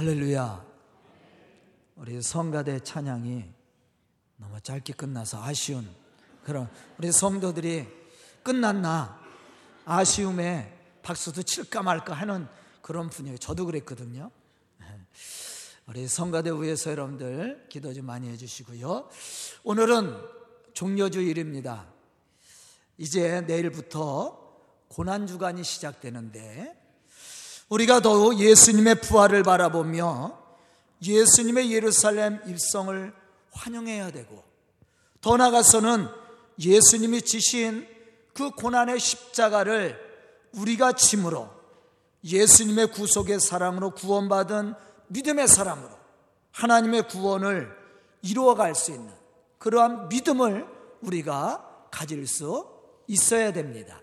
할렐루야. 우리 성가대 찬양이 너무 짧게 끝나서 아쉬운 그런 우리 성도들이 끝났나 아쉬움에 박수도 칠까 말까 하는 그런 분위기 저도 그랬거든요. 우리 성가대 위에서 여러분들 기도 좀 많이 해주시고요. 오늘은 종려주일입니다. 이제 내일부터 고난주간이 시작되는데 우리가 더욱 예수님의 부활을 바라보며 예수님의 예루살렘 입성을 환영해야 되고 더 나아가서는 예수님이 지신 그 고난의 십자가를 우리가 짐으로 예수님의 구속의 사랑으로 구원받은 믿음의 사람으로 하나님의 구원을 이루어갈 수 있는 그러한 믿음을 우리가 가질 수 있어야 됩니다.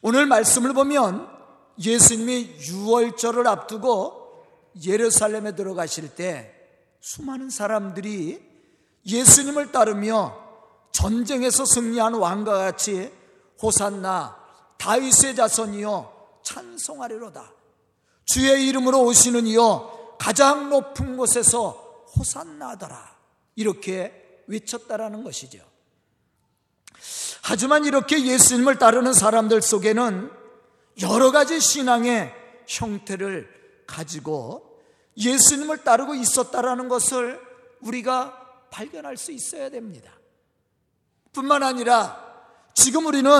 오늘 말씀을 보면 예수님이 6월절을 앞두고 예루살렘에 들어가실 때 수많은 사람들이 예수님을 따르며 전쟁에서 승리한 왕과 같이 호산나 다윗의 자손이여 찬송하리로다. 주의 이름으로 오시는 이여 가장 높은 곳에서 호산나더라. 이렇게 외쳤다라는 것이죠. 하지만 이렇게 예수님을 따르는 사람들 속에는 여러 가지 신앙의 형태를 가지고 예수님을 따르고 있었다라는 것을 우리가 발견할 수 있어야 됩니다. 뿐만 아니라 지금 우리는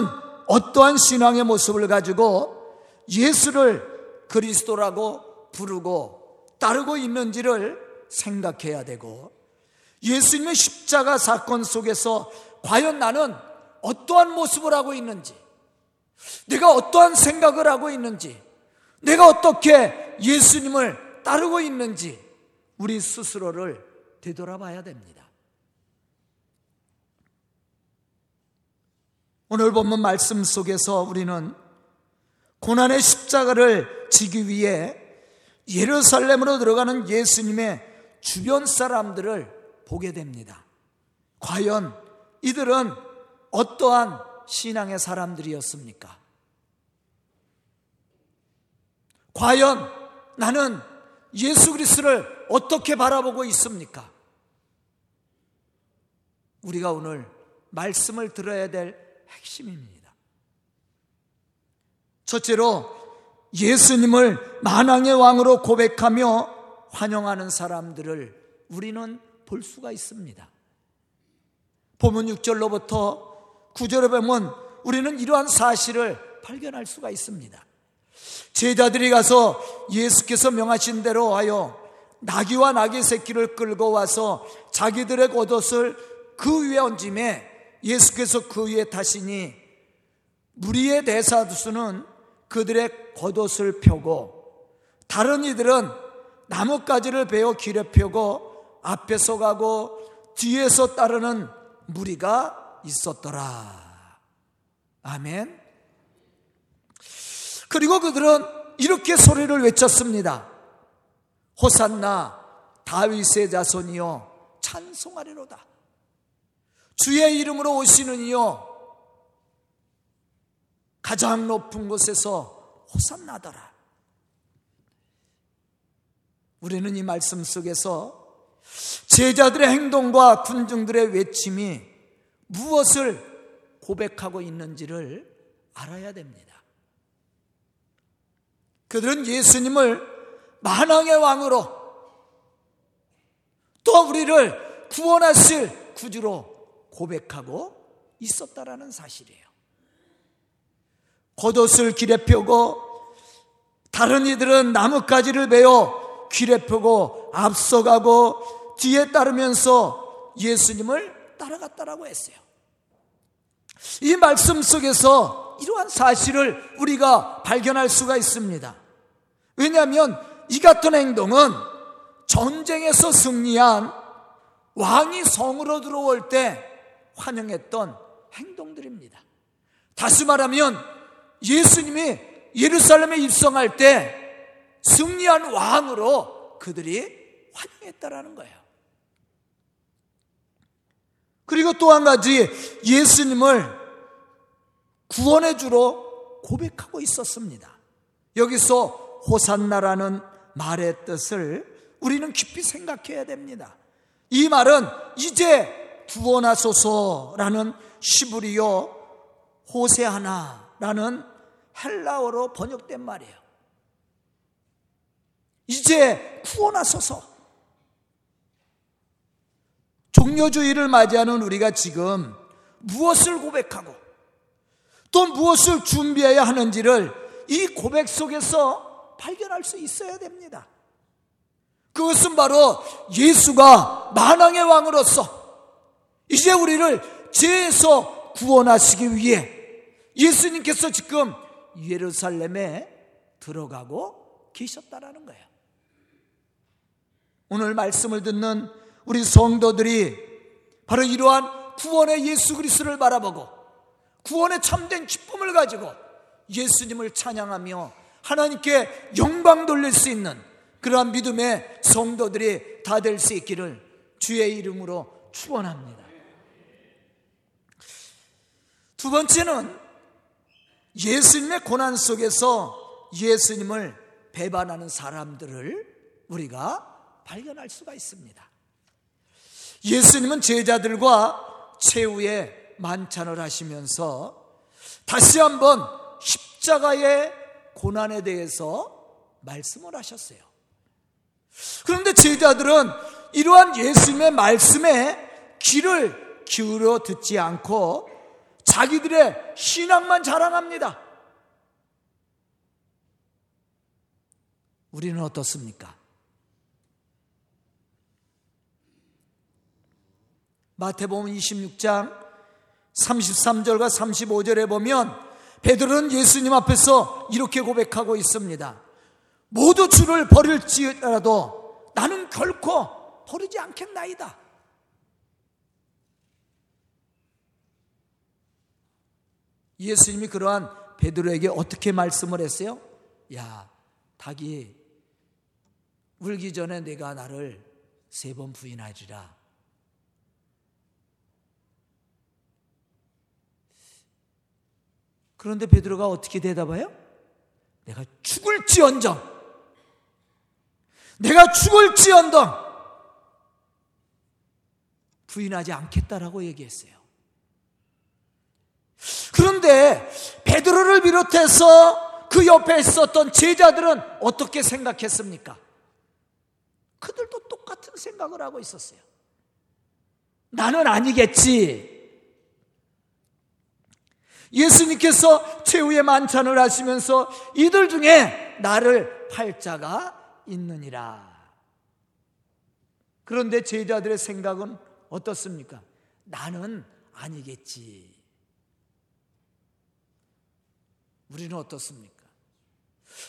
어떠한 신앙의 모습을 가지고 예수를 그리스도라고 부르고 따르고 있는지를 생각해야 되고 예수님의 십자가 사건 속에서 과연 나는 어떠한 모습을 하고 있는지 내가 어떠한 생각을 하고 있는지, 내가 어떻게 예수님을 따르고 있는지 우리 스스로를 되돌아봐야 됩니다. 오늘 본문 말씀 속에서 우리는 고난의 십자가를 지기 위해 예루살렘으로 들어가는 예수님의 주변 사람들을 보게 됩니다. 과연 이들은 어떠한 신앙의 사람들이었습니까? 과연 나는 예수 그리스도를 어떻게 바라보고 있습니까? 우리가 오늘 말씀을 들어야 될 핵심입니다. 첫째로 예수님을 만왕의 왕으로 고백하며 환영하는 사람들을 우리는 볼 수가 있습니다. 본문 6절로부터 구절에 보면 우리는 이러한 사실을 발견할 수가 있습니다. 제자들이 가서 예수께서 명하신 대로 하여 나귀와 나귀 새끼를 끌고 와서 자기들의 겉옷을 그 위에 얹음에 예수께서 그 위에 타시니 무리의 대사수는 그들의 겉옷을 펴고 다른 이들은 나뭇가지를 베어 길에 펴고 앞에서 가고 뒤에서 따르는 무리가 있었더라. 아멘. 그리고 그들은 이렇게 소리를 외쳤습니다. 호산나 다윗의 자손이여 찬송하리로다. 주의 이름으로 오시는 이여 가장 높은 곳에서 호산나더라. 우리는 이 말씀 속에서 제자들의 행동과 군중들의 외침이 무엇을 고백하고 있는지를 알아야 됩니다. 그들은 예수님을 만왕의 왕으로 또 우리를 구원하실 구주로 고백하고 있었다라는 사실이에요. 겉옷을 길에 펴고 다른 이들은 나뭇가지를 베어 길에 펴고 앞서가고 뒤에 따르면서 예수님을 따라갔다라고 했어요. 이 말씀 속에서 이러한 사실을 우리가 발견할 수가 있습니다. 왜냐하면 이 같은 행동은 전쟁에서 승리한 왕이 성으로 들어올 때 환영했던 행동들입니다. 다시 말하면 예수님이 예루살렘에 입성할 때 승리한 왕으로 그들이 환영했다라는 거예요. 그리고 또 한 가지 예수님을 구원의 주로 고백하고 있었습니다. 여기서 호산나라는 말의 뜻을 우리는 깊이 생각해야 됩니다. 이 말은 이제 구원하소서라는 시브리오 호세하나라는 헬라어로 번역된 말이에요. 이제 구원하소서. 종료주의를 맞이하는 우리가 지금 무엇을 고백하고 또 무엇을 준비해야 하는지를 이 고백 속에서 발견할 수 있어야 됩니다. 그것은 바로 예수가 만왕의 왕으로서 이제 우리를 죄에서 구원하시기 위해 예수님께서 지금 예루살렘에 들어가고 계셨다라는 거예요. 오늘 말씀을 듣는 우리 성도들이 바로 이러한 구원의 예수 그리스도를 바라보고 구원의 참된 기쁨을 가지고 예수님을 찬양하며 하나님께 영광 돌릴 수 있는 그러한 믿음의 성도들이 다 될 수 있기를 주의 이름으로 축원합니다. 두 번째는 예수님의 고난 속에서 예수님을 배반하는 사람들을 우리가 발견할 수가 있습니다. 예수님은 제자들과 최후의 만찬을 하시면서 다시 한번 십자가의 고난에 대해서 말씀을 하셨어요. 그런데 제자들은 이러한 예수님의 말씀에 귀를 기울여 듣지 않고 자기들의 신앙만 자랑합니다. 우리는 어떻습니까? 마태복음 26장 33절과 35절에 보면 베드로는 예수님 앞에서 이렇게 고백하고 있습니다. 모두 주를 버릴지라도 나는 결코 버리지 않겠나이다. 예수님이 그러한 베드로에게 어떻게 말씀을 했어요? 야, 닭이 울기 전에 내가 나를 세 번 부인하리라. 그런데 베드로가 어떻게 대답해요? 내가 죽을지언정 내가 죽을지언정 부인하지 않겠다라고 얘기했어요. 그런데 베드로를 비롯해서 그 옆에 있었던 제자들은 어떻게 생각했습니까? 그들도 똑같은 생각을 하고 있었어요. 나는 아니겠지. 예수님께서 최후의 만찬을 하시면서 이들 중에 나를 팔자가 있느니라. 그런데 제자들의 생각은 어떻습니까? 나는 아니겠지. 우리는 어떻습니까?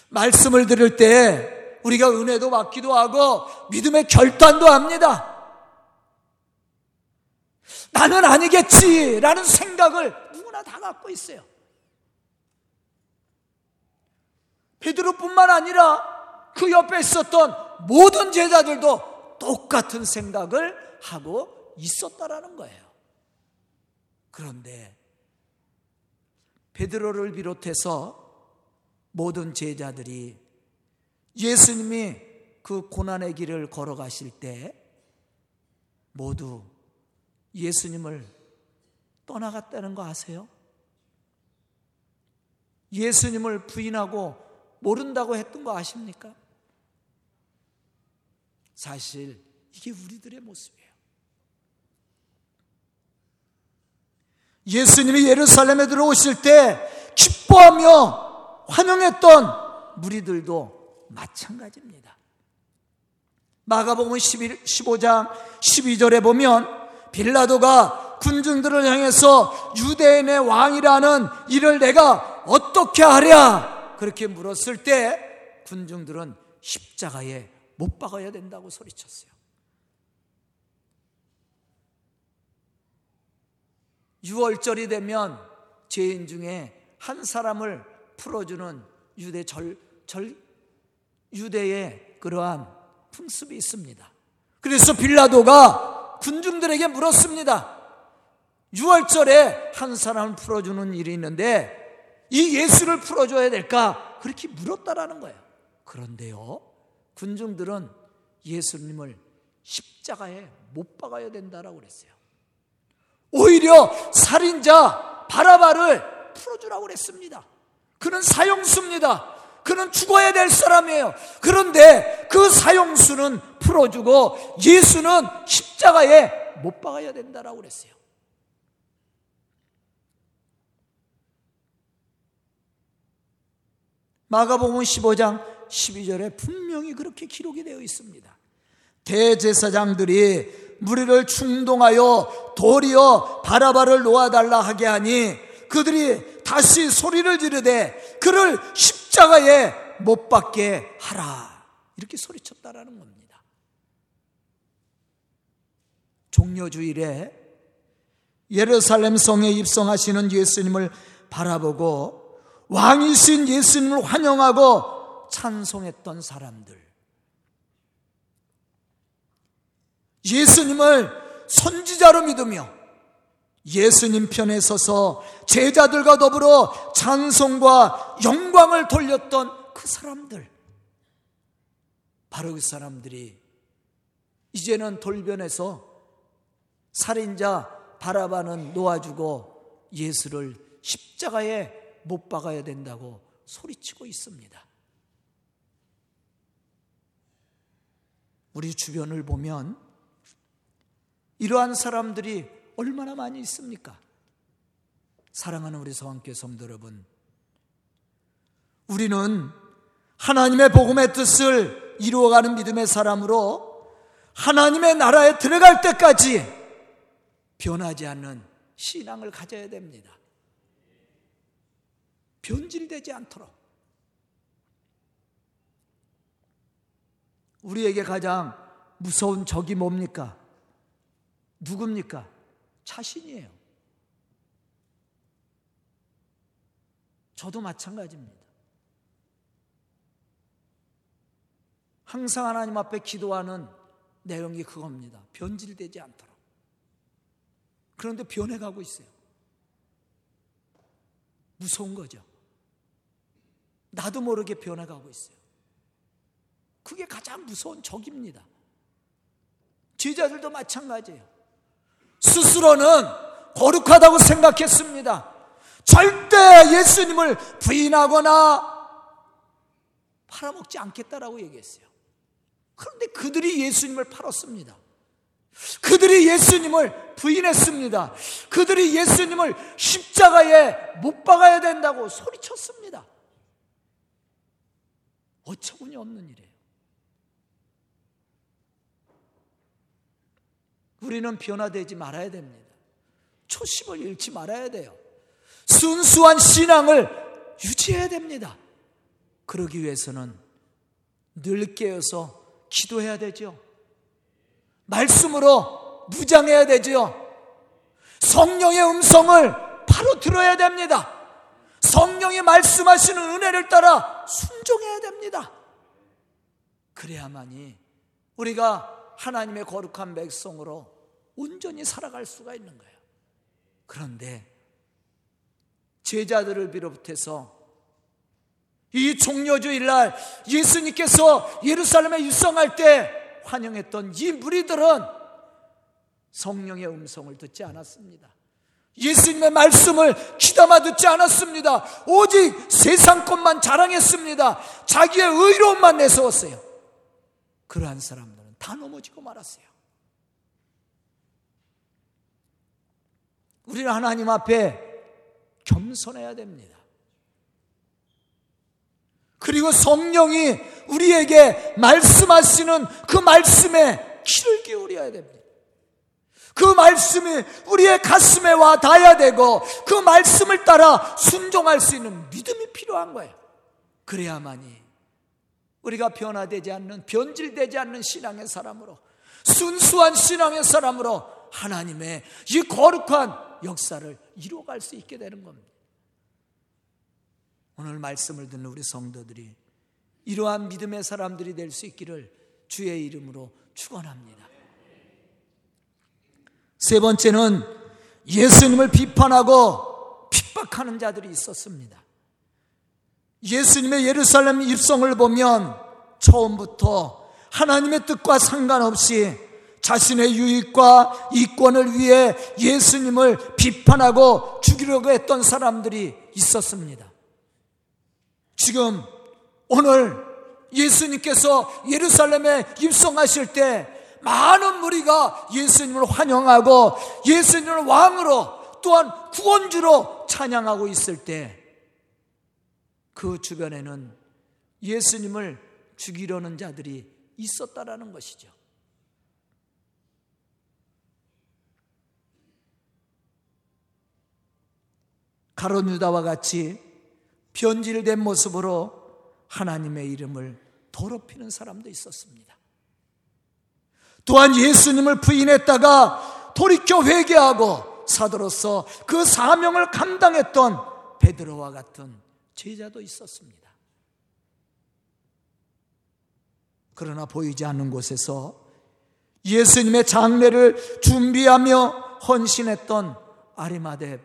말씀을 들을 때 우리가 은혜도 받기도 하고 믿음의 결단도 합니다. 나는 아니겠지라는 생각을 다 갖고 있어요. 베드로뿐만 아니라 그 옆에 있었던 모든 제자들도 똑같은 생각을 하고 있었다라는 거예요. 그런데 베드로를 비롯해서 모든 제자들이 예수님이 그 고난의 길을 걸어가실 때 모두 예수님을 떠나갔다는 거 아세요? 예수님을 부인하고 모른다고 했던 거 아십니까? 사실 이게 우리들의 모습이에요. 예수님이 예루살렘에 들어오실 때 기뻐하며 환영했던 무리들도 마찬가지입니다. 마가복음 11, 15장 12절에 보면 빌라도가 군중들을 향해서 유대인의 왕이라는 일을 내가 어떻게 하랴 그렇게 물었을 때 군중들은 십자가에 못 박아야 된다고 소리쳤어요. 6월절이 되면 죄인 중에 한 사람을 풀어주는 유대 절, 절, 유대의 그러한 풍습이 있습니다. 그래서 빌라도가 군중들에게 물었습니다. 6월절에 한 사람을 풀어주는 일이 있는데 이 예수를 풀어줘야 될까? 그렇게 물었다라는 거예요. 그런데요, 군중들은 예수님을 십자가에 못 박아야 된다라고 그랬어요. 오히려 살인자 바라바를 풀어주라고 그랬습니다. 그는 사형수입니다. 그는 죽어야 될 사람이에요. 그런데 그 사형수는 풀어주고 예수는 십자가에 못 박아야 된다라고 그랬어요. 마가복음 15장 12절에 분명히 그렇게 기록이 되어 있습니다. 대제사장들이 무리를 충동하여 도리어 바라바를 놓아달라 하게 하니 그들이 다시 소리를 지르되 그를 십자가에 못 박게 하라. 이렇게 소리쳤다라는 겁니다. 종료주일에 예루살렘 성에 입성하시는 예수님을 바라보고 왕이신 예수님을 환영하고 찬송했던 사람들. 예수님을 선지자로 믿으며 예수님 편에 서서 제자들과 더불어 찬송과 영광을 돌렸던 그 사람들. 바로 그 사람들이 이제는 돌변해서 살인자 바라바는 놓아주고 예수를 십자가에 못 박아야 된다고 소리치고 있습니다. 우리 주변을 보면 이러한 사람들이 얼마나 많이 있습니까? 사랑하는 우리 성함교 성도 여러분, 우리는 하나님의 복음의 뜻을 이루어가는 믿음의 사람으로 하나님의 나라에 들어갈 때까지 변하지 않는 신앙을 가져야 됩니다. 변질되지 않도록. 우리에게 가장 무서운 적이 뭡니까? 누굽니까? 자신이에요. 저도 마찬가지입니다. 항상 하나님 앞에 기도하는 내용이 그겁니다. 변질되지 않도록. 그런데 변해가고 있어요. 무서운 거죠. 나도 모르게 변해가고 있어요. 그게 가장 무서운 적입니다. 제자들도 마찬가지예요. 스스로는 거룩하다고 생각했습니다. 절대 예수님을 부인하거나 팔아먹지 않겠다라고 얘기했어요. 그런데 그들이 예수님을 팔았습니다. 그들이 예수님을 부인했습니다. 그들이 예수님을 십자가에 못 박아야 된다고 소리쳤습니다. 어처구니 없는 일이에요. 우리는 변화되지 말아야 됩니다. 초심을 잃지 말아야 돼요. 순수한 신앙을 유지해야 됩니다. 그러기 위해서는 늘 깨어서 기도해야 되죠. 말씀으로 무장해야 되죠. 성령의 음성을 바로 들어야 됩니다. 성령이 말씀하시는 은혜를 따라 순종해야 됩니다. 그래야만이 우리가 하나님의 거룩한 백성으로 온전히 살아갈 수가 있는 거예요. 그런데 제자들을 비롯해서 이 종료주일날 예수님께서 예루살렘에 입성할 때 환영했던 이 무리들은 성령의 음성을 듣지 않았습니다. 예수님의 말씀을 귀담아 듣지 않았습니다. 오직 세상 것만 자랑했습니다. 자기의 의로움만 내세웠어요. 그러한 사람들은 다 넘어지고 말았어요. 우리는 하나님 앞에 겸손해야 됩니다. 그리고 성령이 우리에게 말씀하시는 그 말씀에 귀를 기울여야 됩니다. 그 말씀이 우리의 가슴에 와 닿아야 되고 그 말씀을 따라 순종할 수 있는 믿음이 필요한 거예요. 그래야만이 우리가 변화되지 않는 변질되지 않는 신앙의 사람으로 순수한 신앙의 사람으로 하나님의 이 거룩한 역사를 이루어갈 수 있게 되는 겁니다. 오늘 말씀을 듣는 우리 성도들이 이러한 믿음의 사람들이 될 수 있기를 주의 이름으로 축원합니다. 세 번째는 예수님을 비판하고 핍박하는 자들이 있었습니다. 예수님의 예루살렘 입성을 보면 처음부터 하나님의 뜻과 상관없이 자신의 유익과 이권을 위해 예수님을 비판하고 죽이려고 했던 사람들이 있었습니다. 지금 오늘 예수님께서 예루살렘에 입성하실 때 많은 무리가 예수님을 환영하고 예수님을 왕으로 또한 구원주로 찬양하고 있을 때 그 주변에는 예수님을 죽이려는 자들이 있었다라는 것이죠. 가론 유다와 같이 변질된 모습으로 하나님의 이름을 더럽히는 사람도 있었습니다. 또한 예수님을 부인했다가 돌이켜 회개하고 사도로서 그 사명을 감당했던 베드로와 같은 제자도 있었습니다. 그러나 보이지 않는 곳에서 예수님의 장례를 준비하며 헌신했던 아리마대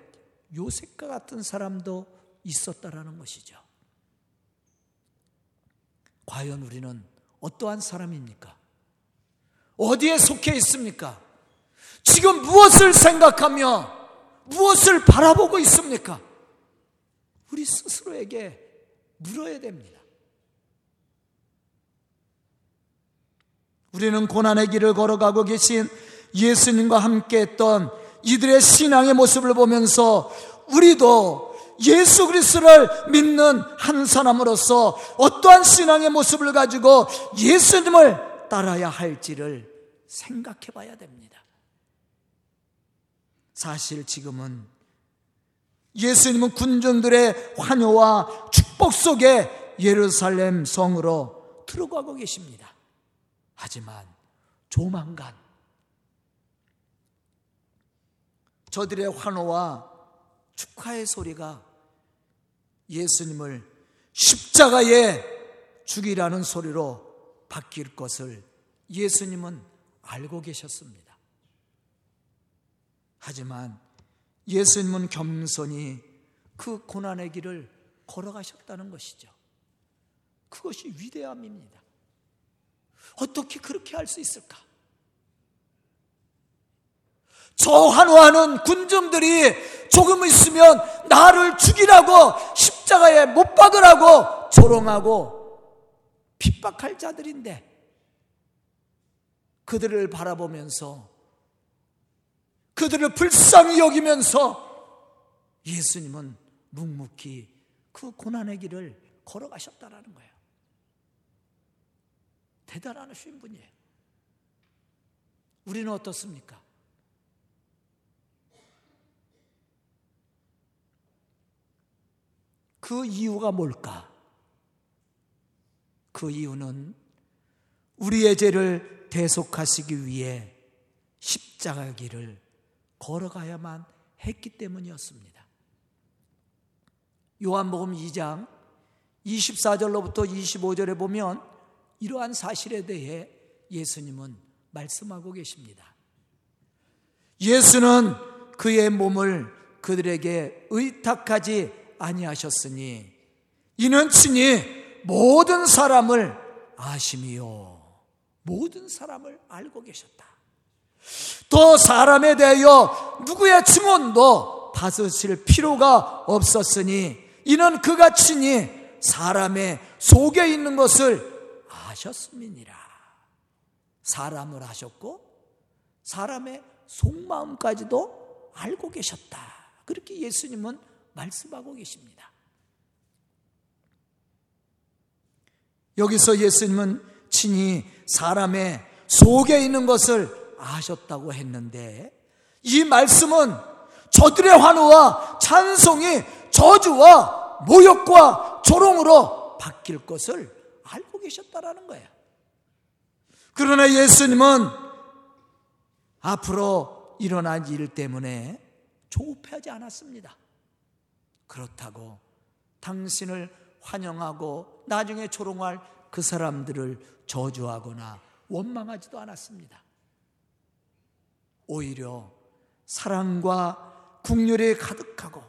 요셉과 같은 사람도 있었다라는 것이죠. 과연 우리는 어떠한 사람입니까? 어디에 속해 있습니까? 지금 무엇을 생각하며 무엇을 바라보고 있습니까? 우리 스스로에게 물어야 됩니다. 우리는 고난의 길을 걸어가고 계신 예수님과 함께 했던 이들의 신앙의 모습을 보면서 우리도 예수 그리스도를 믿는 한 사람으로서 어떠한 신앙의 모습을 가지고 예수님을 따라야 할지를 생각해 봐야 됩니다. 사실 지금은 예수님은 군중들의 환호와 축복 속에 예루살렘 성으로 들어가고 계십니다. 하지만 조만간 저들의 환호와 축하의 소리가 예수님을 십자가에 죽이라는 소리로 바뀔 것을 예수님은 알고 계셨습니다. 하지만 예수님은 겸손히 그 고난의 길을 걸어가셨다는 것이죠. 그것이 위대함입니다. 어떻게 그렇게 할 수 있을까? 저 환호하는 군중들이 조금 있으면 나를 죽이라고 십자가에 못 박으라고 조롱하고 핍박할 자들인데 그들을 바라보면서 그들을 불쌍히 여기면서 예수님은 묵묵히 그 고난의 길을 걸어가셨다라는 거예요. 대단하신 분이에요. 우리는 어떻습니까? 그 이유가 뭘까? 그 이유는 우리의 죄를 대속하시기 위해 십자가 길을 걸어가야만 했기 때문이었습니다. 요한복음 2장 24절로부터 25절에 보면 이러한 사실에 대해 예수님은 말씀하고 계십니다. 예수는 그의 몸을 그들에게 의탁하지 아니하셨으니 이는 친히 모든 사람을 아심이요 모든 사람을 알고 계셨다. 또 사람에 대하여 누구의 증언도 받으실 필요가 없었으니 이는 그가 친히 사람의 속에 있는 것을 아셨음이니라. 사람을 아셨고 사람의 속마음까지도 알고 계셨다. 그렇게 예수님은 말씀하고 계십니다. 여기서 예수님은 친히 사람의 속에 있는 것을 아셨다고 했는데 이 말씀은 저들의 환호와 찬송이 저주와 모욕과 조롱으로 바뀔 것을 알고 계셨다라는 거예요. 그러나 예수님은 앞으로 일어난 일 때문에 조급하지 않았습니다. 그렇다고 당신을 환영하고 나중에 조롱할 그 사람들을 저주하거나 원망하지도 않았습니다. 오히려 사랑과 국률이 가득하고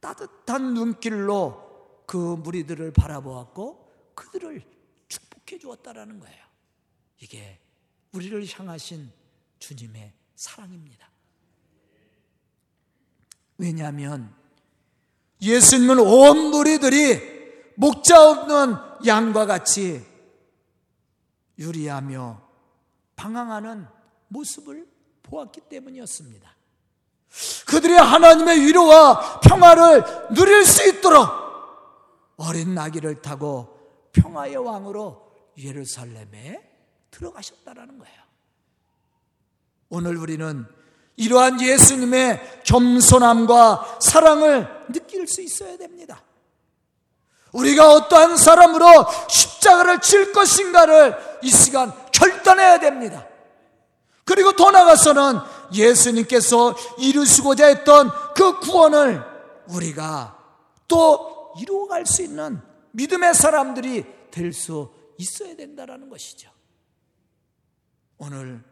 따뜻한 눈길로 그 무리들을 바라보았고 그들을 축복해 주었다라는 거예요. 이게 우리를 향하신 주님의 사랑입니다. 왜냐하면 예수님은 온 무리들이 목자 없는 양과 같이 유리하며 방황하는 모습을 보았기 때문이었습니다. 그들이 하나님의 위로와 평화를 누릴 수 있도록 어린 나귀를 타고 평화의 왕으로 예루살렘에 들어가셨다라는 거예요. 오늘 우리는 이러한 예수님의 겸손함과 사랑을 느낄 수 있어야 됩니다. 우리가 어떠한 사람으로 십자가를 칠 것인가를 이 시간 결단해야 됩니다. 그리고 더 나아가서는 예수님께서 이루시고자 했던 그 구원을 우리가 또 이루어갈 수 있는 믿음의 사람들이 될 수 있어야 된다는 것이죠. 오늘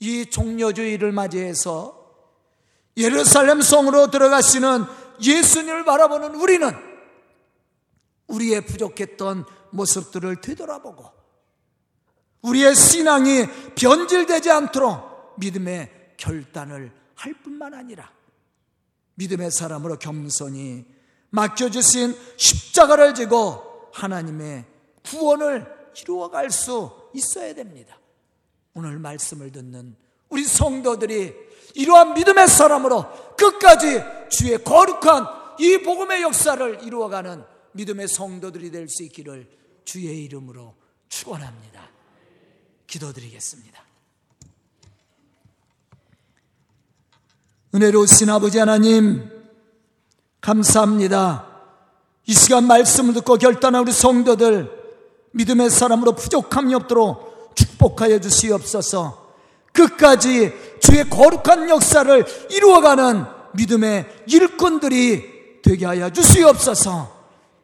이 종려주의를 맞이해서 예루살렘 성으로 들어가시는 예수님을 바라보는 우리는 우리의 부족했던 모습들을 되돌아보고 우리의 신앙이 변질되지 않도록 믿음의 결단을 할 뿐만 아니라 믿음의 사람으로 겸손히 맡겨주신 십자가를 지고 하나님의 구원을 이루어갈 수 있어야 됩니다. 오늘 말씀을 듣는 우리 성도들이 이러한 믿음의 사람으로 끝까지 주의 거룩한 이 복음의 역사를 이루어가는 믿음의 성도들이 될 수 있기를 주의 이름으로 축원합니다. 기도드리겠습니다. 은혜로우신 아버지 하나님 감사합니다. 이 시간 말씀을 듣고 결단한 우리 성도들 믿음의 사람으로 부족함이 없도록 축복하여 주시옵소서. 끝까지 주의 거룩한 역사를 이루어가는 믿음의 일꾼들이 되게 하여 주시옵소서.